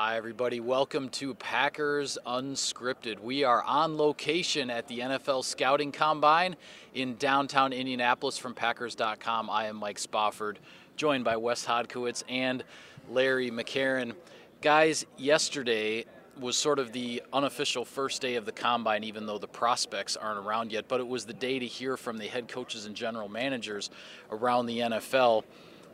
Hi, everybody. Welcome to Packers Unscripted. We are on location at the NFL Scouting Combine in downtown Indianapolis from Packers.com. I am Mike Spofford, joined by Wes Hodkiewicz and Larry McCarren. Guys, yesterday was sort of the unofficial first day of the combine, even though the prospects aren't around yet, but it was the day to hear from the head coaches and general managers around the NFL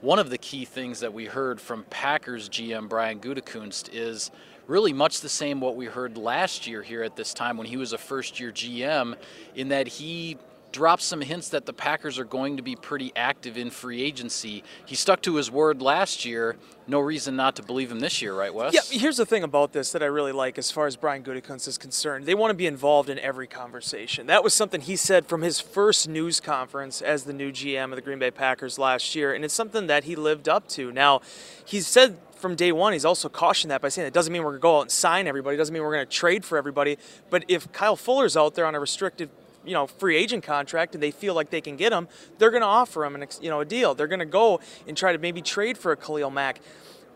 one of the key things that we heard from Packers GM Brian Gutekunst is really much the same what we heard last year here at this time when he was a first year GM, in that he dropped some hints that the Packers are going to be pretty active in free agency. He stuck to his word last year. No reason not to believe him this year, right, Wes? Yeah, here's the thing about this that I really like as far as Brian Gutekunst is concerned. They want to be involved in every conversation. That was something he said from his first news conference as the new GM of the Green Bay Packers last year, and it's something that he lived up to. Now, he said from day one, he's also cautioned that by saying it doesn't mean we're going to go out and sign everybody, doesn't mean we're going to trade for everybody. But if Kyle Fuller's out there on a restricted you know free agent contract and they feel like they can get him, they're going to offer him an you know a deal. They're going to go and try to maybe trade for a Khalil Mack.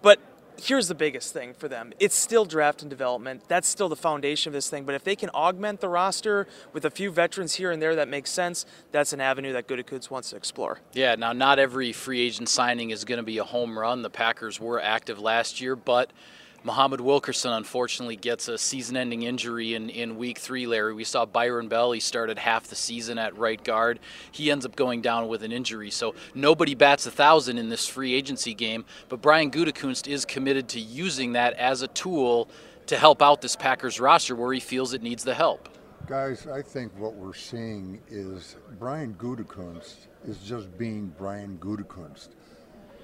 But here's the biggest thing for them. It's still draft and development. That's still the foundation of this thing. But if they can augment the roster with a few veterans here and there that makes sense, that's an avenue that Gutekunst wants to explore. Yeah, now not every free agent signing is going to be a home run. The Packers were active last year, but Muhammad Wilkerson unfortunately gets a season-ending injury in, in week three, Larry. We saw Byron Bell, he started half the season at right guard. He ends up going down with an injury. So nobody bats a thousand in this free agency game, but Brian Gutekunst is committed to using that as a tool to help out this Packers roster where he feels it needs the help. Guys, I think what we're seeing is Brian Gutekunst is just being Brian Gutekunst.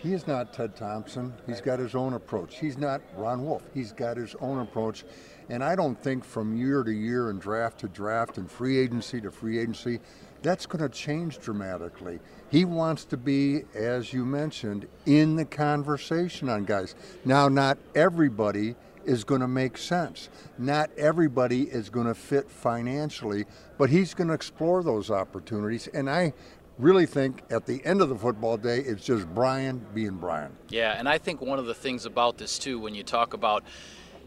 He is not Ted Thompson. He's got his own approach. He's not Ron Wolf. He's got his own approach. And I don't think from year to year and draft to draft and free agency to free agency, that's going to change dramatically. He wants to be, as you mentioned, in the conversation on guys. Now, not everybody is going to make sense. Not everybody is going to fit financially, but he's going to explore those opportunities. And I really think at the end of the football day, it's just Brian being Brian. Yeah, and I think one of the things about this too, when you talk about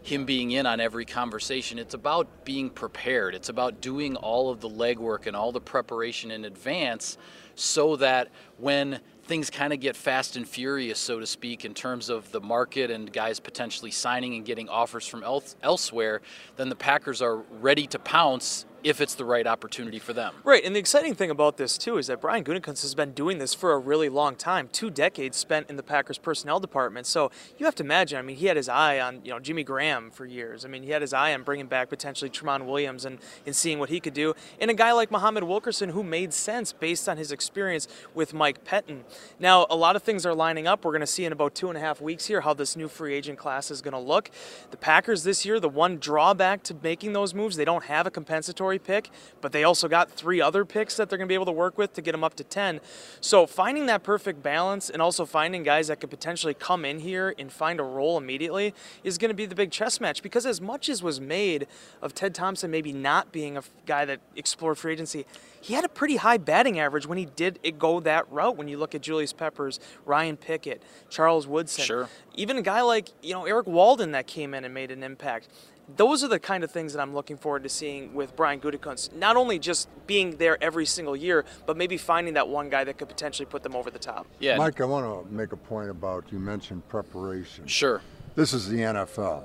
him being in on every conversation, it's about being prepared. It's about doing all of the legwork and all the preparation in advance so that when things kind of get fast and furious, so to speak, in terms of the market and guys potentially signing and getting offers from else, elsewhere, then the Packers are ready to pounce if it's the right opportunity for them. Right, and the exciting thing about this too is that Brian Gutekunst has been doing this for a really long time, two decades spent in the Packers personnel department. So you have to imagine, I mean, he had his eye on you know Jimmy Graham for years. I mean, he had his eye on bringing back potentially Tramon Williams and, and seeing what he could do, and a guy like Muhammad Wilkerson who made sense based on his experience with Mike Pettine. Now, a lot of things are lining up. We're going to see in about two and a half weeks here how this new free agent class is going to look. The Packers this year, the one drawback to making those moves, they don't have a compensatory pick, but they also got three other picks that they're going to be able to work with to get them up to 10. So finding that perfect balance and also finding guys that could potentially come in here and find a role immediately is going to be the big chess match because as much as was made of Ted Thompson maybe not being a guy that explored free agency, he had a pretty high batting average when he did it go that route. When you look at Julius Peppers, Ryan Pickett, Charles Woodson, sure. even a guy like you know Erik Walden that came in and made an impact those are the kind of things that I'm looking forward to seeing with Brian Gutekunst. Not only just being there every single year, but maybe finding that one guy that could potentially put them over the top. Yeah, Mike, I want to make a point about you mentioned preparation. Sure. This is the NFL,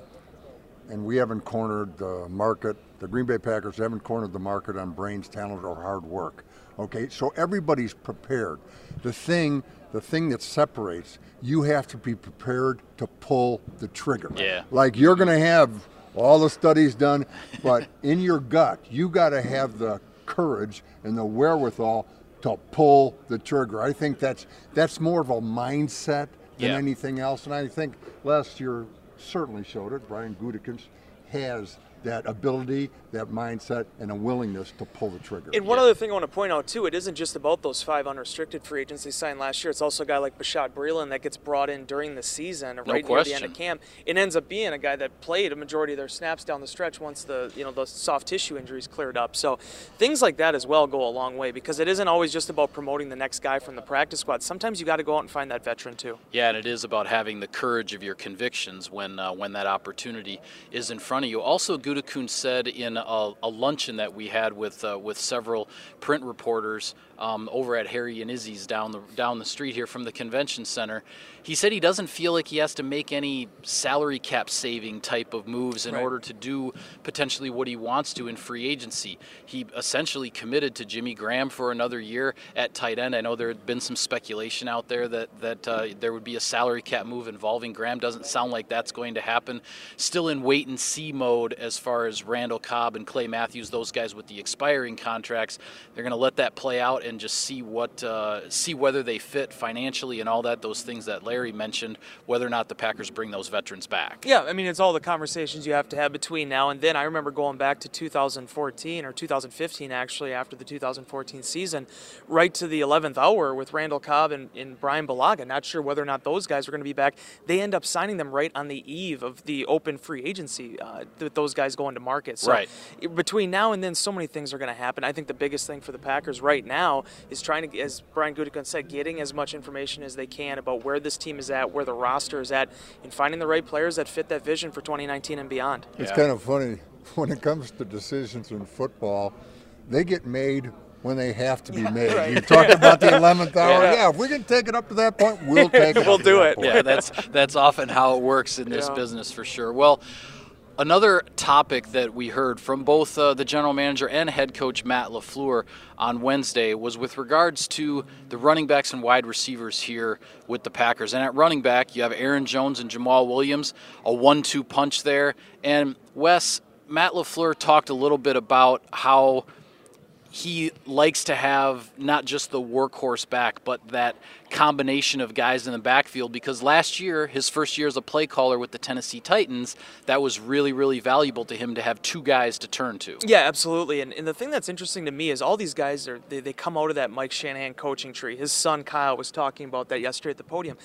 and we haven't cornered the market. The Green Bay Packers haven't cornered the market on brains, talent, or hard work. Okay, so everybody's prepared. The thing the thing that separates, you have to be prepared to pull the trigger. Yeah. Like you're going to have all the studies done, but in your gut, you got to have the courage and the wherewithal to pull the trigger. I think that's that's more of a mindset than yeah. anything else, and I think last year certainly showed it. Brian Gutekunst has that ability, that mindset, and a willingness to pull the trigger. And one other thing I want to point out too, it isn't just about those five unrestricted free agents they signed last year. It's also a guy like Bashaud Breeland that gets brought in during the season, right near the end of camp. It ends up being a guy that played a majority of their snaps down the stretch once the you know the soft tissue injuries cleared up. So things like that as well go a long way because it isn't always just about promoting the next guy from the practice squad. Sometimes you got to go out and find that veteran too. Yeah, and it is about having the courage of your convictions when uh, when that opportunity is in front of you. Also, Gutekunst said in a, a luncheon that we had with uh, with several print reporters um, over at Harry and Izzy's down the down the street here from the convention center. He said he doesn't feel like he has to make any salary cap saving type of moves in Right. order to do potentially what he wants to in free agency. He essentially committed to Jimmy Graham for another year at tight end. I know there had been some speculation out there that that uh, there would be a salary cap move involving Graham. Doesn't sound like that's going to happen. Still in wait and see mode as far as Randall Cobb and Clay Matthews, those guys with the expiring contracts. They're going to let that play out and just see what uh, see whether they fit financially and all that. Those things that Larry mentioned, whether or not the Packers bring those veterans back. Yeah, I mean, it's all the conversations you have to have between now and then. I remember going back to 2014 or 2015, actually, after the 2014 season, right to the 11th hour with Randall Cobb and, and Bryan Bulaga. Not sure whether or not those guys are going to be back. They end up signing them right on the eve of the open free agency, uh, with those guys going to market. So Right. between now and then, so many things are going to happen. I think the biggest thing for the Packers right now is trying to, as Brian Gutekunst said, getting as much information as they can about where this team is at, where the roster is at, and finding the right players that fit that vision for 2019 and beyond. It's Yeah. kind of funny when it comes to decisions in football, they get made when they have to be made. right. You talked about the 11th hour. Yeah. Yeah. if we can take it up to that point, we'll take it. We'll up to do that it. point. yeah, that's that's often how it works in this Yeah. business for sure. Well, another topic that we heard from both uh, the general manager and head coach Matt LaFleur on Wednesday was with regards to the running backs and wide receivers here with the Packers. And at running back, you have Aaron Jones and Jamaal Williams, a one-two punch there. And Wes, Matt LaFleur talked a little bit about how he likes to have not just the workhorse back, but that combination of guys in the backfield. Because last year, his first year as a play caller with the Tennessee Titans, that was really, really valuable to him to have two guys to turn to. Yeah, absolutely. And, and the thing that's interesting to me is all these guys are they, they come out of that Mike Shanahan coaching tree. His son Kyle was talking about that yesterday at the podium.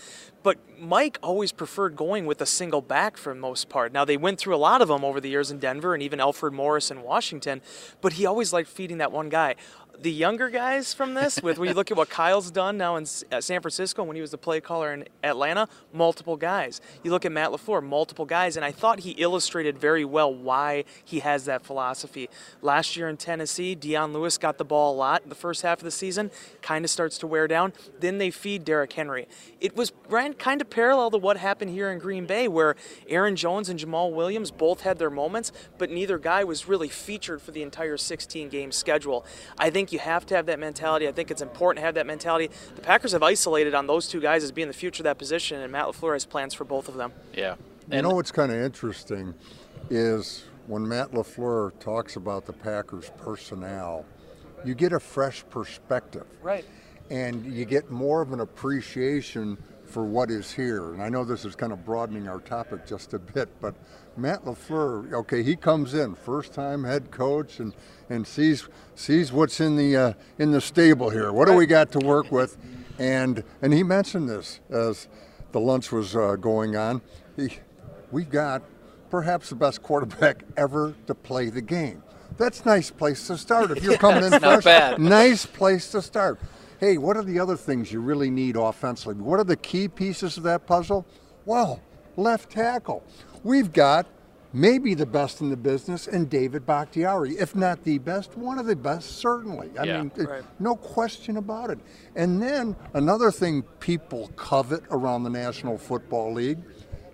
But Mike always preferred going with a single back for the most part. Now they went through a lot of them over the years in Denver and even Alfred Morris in Washington, but he always liked feeding that one guy. The younger guys from this, with when you look at what Kyle's done now in San Francisco when he was the play caller in Atlanta, multiple guys. You look at Matt LaFleur, multiple guys, and I thought he illustrated very well why he has that philosophy. Last year in Tennessee, Dion Lewis got the ball a lot in the first half of the season, kind of starts to wear down. Then they feed Derrick Henry. It was ran kind of parallel to what happened here in Green Bay, where Aaron Jones and Jamaal Williams both had their moments, but neither guy was really featured for the entire 16 game schedule. I think you have to have that mentality. I think it's important to have that mentality. The Packers have isolated on those two guys as being the future of that position, and Matt LaFleur has plans for both of them. Yeah. You know what's kind of interesting is when Matt LaFleur talks about the Packers personnel, you get a fresh perspective. Right. And you get more of an appreciation for what is here. And I know this is kind of broadening our topic just a bit, but Matt LaFleur, okay, he comes in, first time head coach and, and sees sees what's in the uh, in the stable here. What do we got to work with? And and he mentioned this as the lunch was uh, going on. He, we've got perhaps the best quarterback ever to play the game. That's nice place to start. If you're coming in first. bad. nice place to start. Hey, what are the other things you really need offensively? What are the key pieces of that puzzle? Well, left tackle. We've got maybe the best in the business and David Bakhtiari, if not the best, one of the best, certainly. I Yeah. mean, Right. no question about it. And then another thing people covet around the National Football League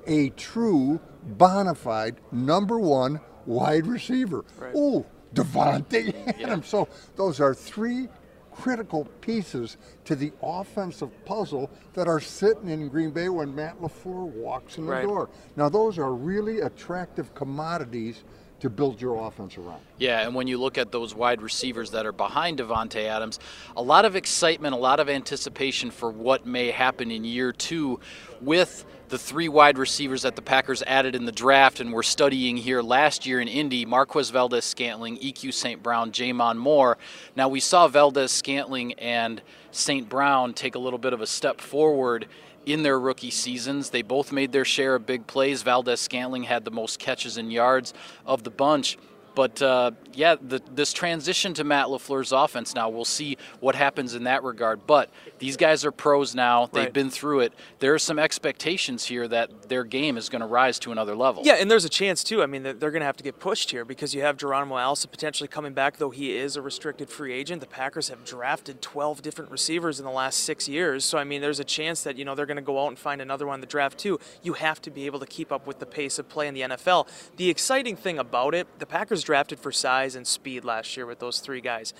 a true, bona fide number one wide receiver. Right. Ooh, Davante Adams. So those are three critical pieces to the offensive puzzle that are sitting in Green Bay when Matt LaFleur walks in the Right. door. Now those are really attractive commodities to build your offense around. Yeah, and when you look at those wide receivers that are behind Davante Adams, a lot of excitement, a lot of anticipation for what may happen in year two with the three wide receivers that the Packers added in the draft and were studying here last year in Indy Marquez Valdes Scantling, EQ St. Brown, J'Mon Moore. Now, we saw Valdes Scantling and St. Brown take a little bit of a step forward in their rookie seasons. They both made their share of big plays. Valdes Scantling had the most catches and yards of the bunch. But uh, yeah, the, this transition to Matt LaFleur's offense now, we'll see what happens in that regard. But these guys are pros now. They've Right. been through it. There are some expectations here that their game is going to rise to another level. Yeah, and there's a chance too. I mean, they're, they're going to have to get pushed here because you have Geronimo Allison potentially coming back, though he is a restricted free agent. The Packers have drafted 12 different receivers in the last six years, so I mean, there's a chance that you know they're going to go out and find another one in the draft too. You have to be able to keep up with the pace of play in the NFL. The exciting thing about it, the Packers drafted for size and speed last year with those three guys.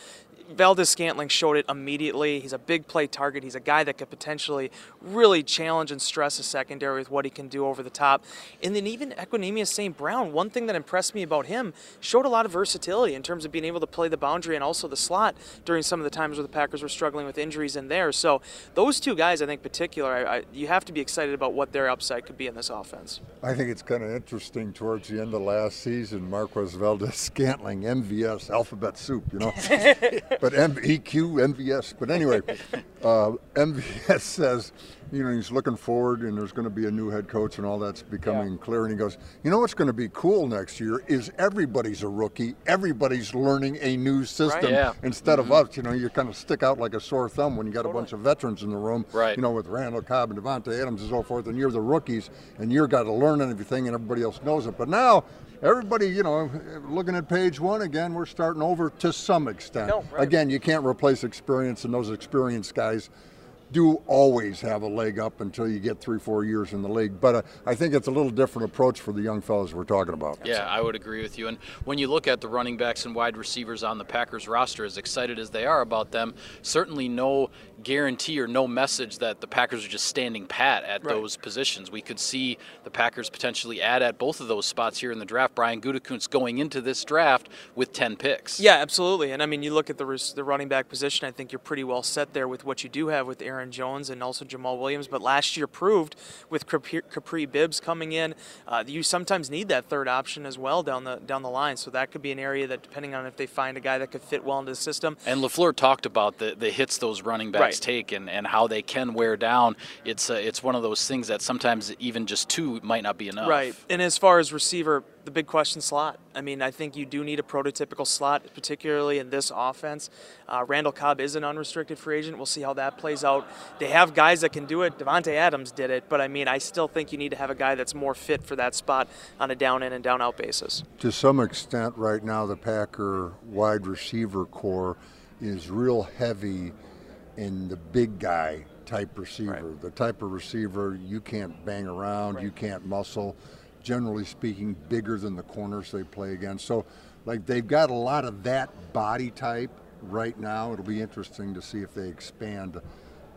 Valdes Scantling showed it immediately. He's a big play target. He's a guy that could potentially really challenge and stress a secondary with what he can do over the top. And then even Equanimeous St. Brown, one thing that impressed me about him, showed a lot of versatility in terms of being able to play the boundary and also the slot during some of the times where the Packers were struggling with injuries in there. So those two guys, I think, particular, I, I, you have to be excited about what their upside could be in this offense. I think it's kind of interesting towards the end of last season, Marquez Valdes Scantling, MVS, alphabet soup, you know. but M- EQ, MVS. But anyway, uh, MVS says, you know, he's looking forward and there's going to be a new head coach and all that's becoming clear. And he goes, you know what's going to be cool next year is everybody's a rookie. Everybody's learning a new system Yeah. instead of us. You know, you kind of stick out like a sore thumb when you got a bunch of veterans in the room. Right. You know, with Randall Cobb and Davante Adams and so forth, and you're the rookies and you're got to learn everything and everybody else knows it. But now, everybody, you know, looking at page one again, we're starting over to some extent. No, right. Again, you can't replace experience, and those experienced guys do always have a leg up until you get three, four years in the league. But uh, I think it's a little different approach for the young fellows we're talking about. Yeah, I would agree with you. And when you look at the running backs and wide receivers on the Packers roster, as excited as they are about them, certainly no guarantee or no message that the Packers are just standing pat at Right. those positions. We could see the Packers potentially add at both of those spots here in the draft. Brian Gutekunst going into this draft with 10 picks. Yeah, absolutely. And I mean, you look at the res- the running back position. I think you're pretty well set there with what you do have with Aaron Jones and also Jamaal Williams. But last year proved with Capri, Capri Bibbs coming in, uh, you sometimes need that third option as well down the down the line. So that could be an area that, depending on if they find a guy that could fit well into the system, And LaFleur talked about the, the hits those running backs Right. take and, and how they can wear down. It's, uh, it's one of those things that sometimes even just two might not be enough. Right. And as far as receiver, the big question slot. I mean, I think you do need a prototypical slot, particularly in this offense. Uh, Randall Cobb is an unrestricted free agent. We'll see how that plays out. They have guys that can do it. Davante Adams did it, but I mean, I still think you need to have a guy that's more fit for that spot on a down in and down out basis. To some extent, right now, the Packer wide receiver corps is real heavy in the big guy type receiver. The type of receiver you can't bang around, you can't muscle. Generally speaking, bigger than the corners they play against. So, like, they've got a lot of that body type right now. It'll be interesting to see if they expand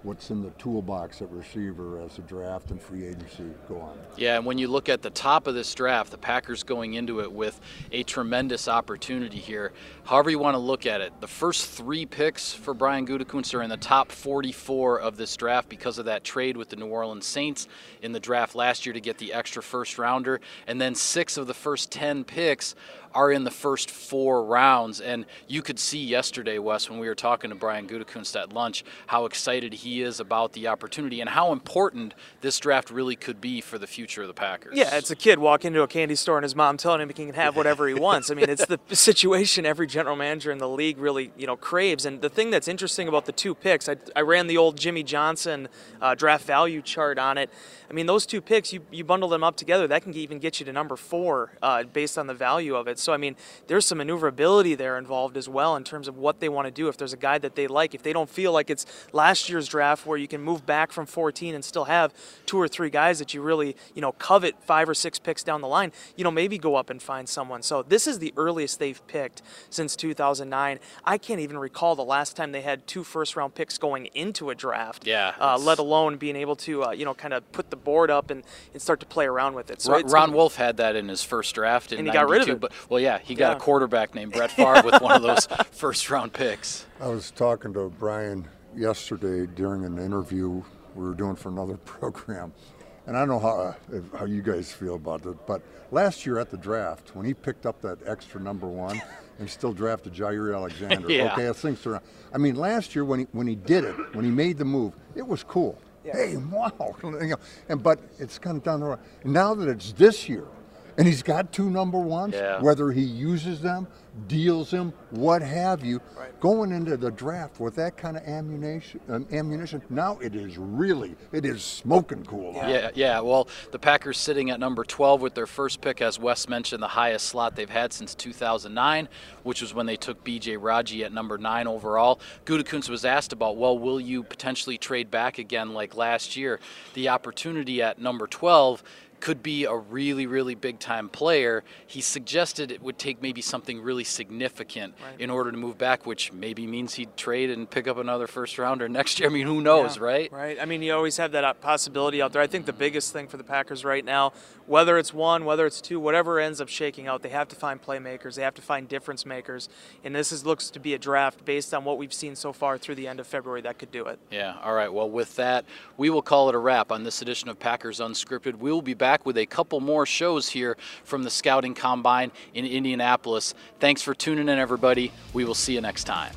what's in the toolbox at receiver as the draft and free agency go on. Yeah, and when you look at the top of this draft, the Packers going into it with a tremendous opportunity here. However you want to look at it, the first three picks for Brian Gutekunst are in the top 44 of this draft because of that trade with the New Orleans Saints in the draft last year to get the extra first rounder, and then six of the first 10 picks are in the first four rounds. And you could see yesterday, Wes, when we were talking to Brian Gutekunst at lunch, how excited he is about the opportunity and how important this draft really could be for the future of the Packers. Yeah, it's a kid walk into a candy store and his mom telling him he can have whatever he wants. I mean, it's the situation every general manager in the league really, you know, craves. And the thing that's interesting about the two picks, I, I ran the old Jimmy Johnson uh, draft value chart on it. I mean, those two picks, you, you bundle them up together, that can even get you to number four uh, based on the value of it. So, I mean, there's some maneuverability there involved as well in terms of what they want to do. If there's a guy that they like, if they don't feel like it's last year's draft where you can move back from 14 and still have two or three guys that you really, you know, covet five or six picks down the line, you know, maybe go up and find someone. So this is the earliest they've picked since 2009. I can't even recall the last time they had two first round picks going into a draft. Yeah, Uh, let alone being able to, uh, you know, kind of put the board up and, and start to play around with it. So Ron, Ron Wolf had that in his first draft in And he got rid of it. But well, yeah, he got Yeah. a quarterback named Brett Favre with one of those first round picks. I was talking to Brian yesterday during an interview we were doing for another program, and I don't know how if- how you guys feel about it, but last year at the draft when he picked up that extra number one and still drafted Jaire Alexander. Yeah. Okay, as things turn out. I mean, last year when he when he did it, when he made the move, it was cool. Yeah. Hey, wow! And but it's kind of down the road. Now that it's this year, and he's got two number ones, Yeah. whether he uses them, deals them, what have you, going into the draft with that kind of ammunition, um, ammunition. Now it is really, it is smoking cool. Yeah, yeah. Well, the Packers sitting at number 12 with their first pick, as Wes mentioned, the highest slot they've had since 2009, which was when they took B.J. Raji at number nine overall. Gutekunst was asked about, well, will you potentially trade back again like last year? The opportunity at number 12 could be a really, really big time player. He suggested it would take maybe something really significant in order to move back, which maybe means he'd trade and pick up another first rounder next year. I mean, who knows, Yeah, right? Right. I mean, you always have that possibility out there. I think the biggest thing for the Packers right now, whether it's one, whether it's two, whatever ends up shaking out, they have to find playmakers. They have to find difference makers. And this is, looks to be a draft based on what we've seen so far through the end of February that could do it. Yeah, all right. Well, with that, we will call it a wrap on this edition of Packers Unscripted. We will be back with a couple more shows here from the Scouting Combine in Indianapolis. Thanks for tuning in, everybody. We will see you next time.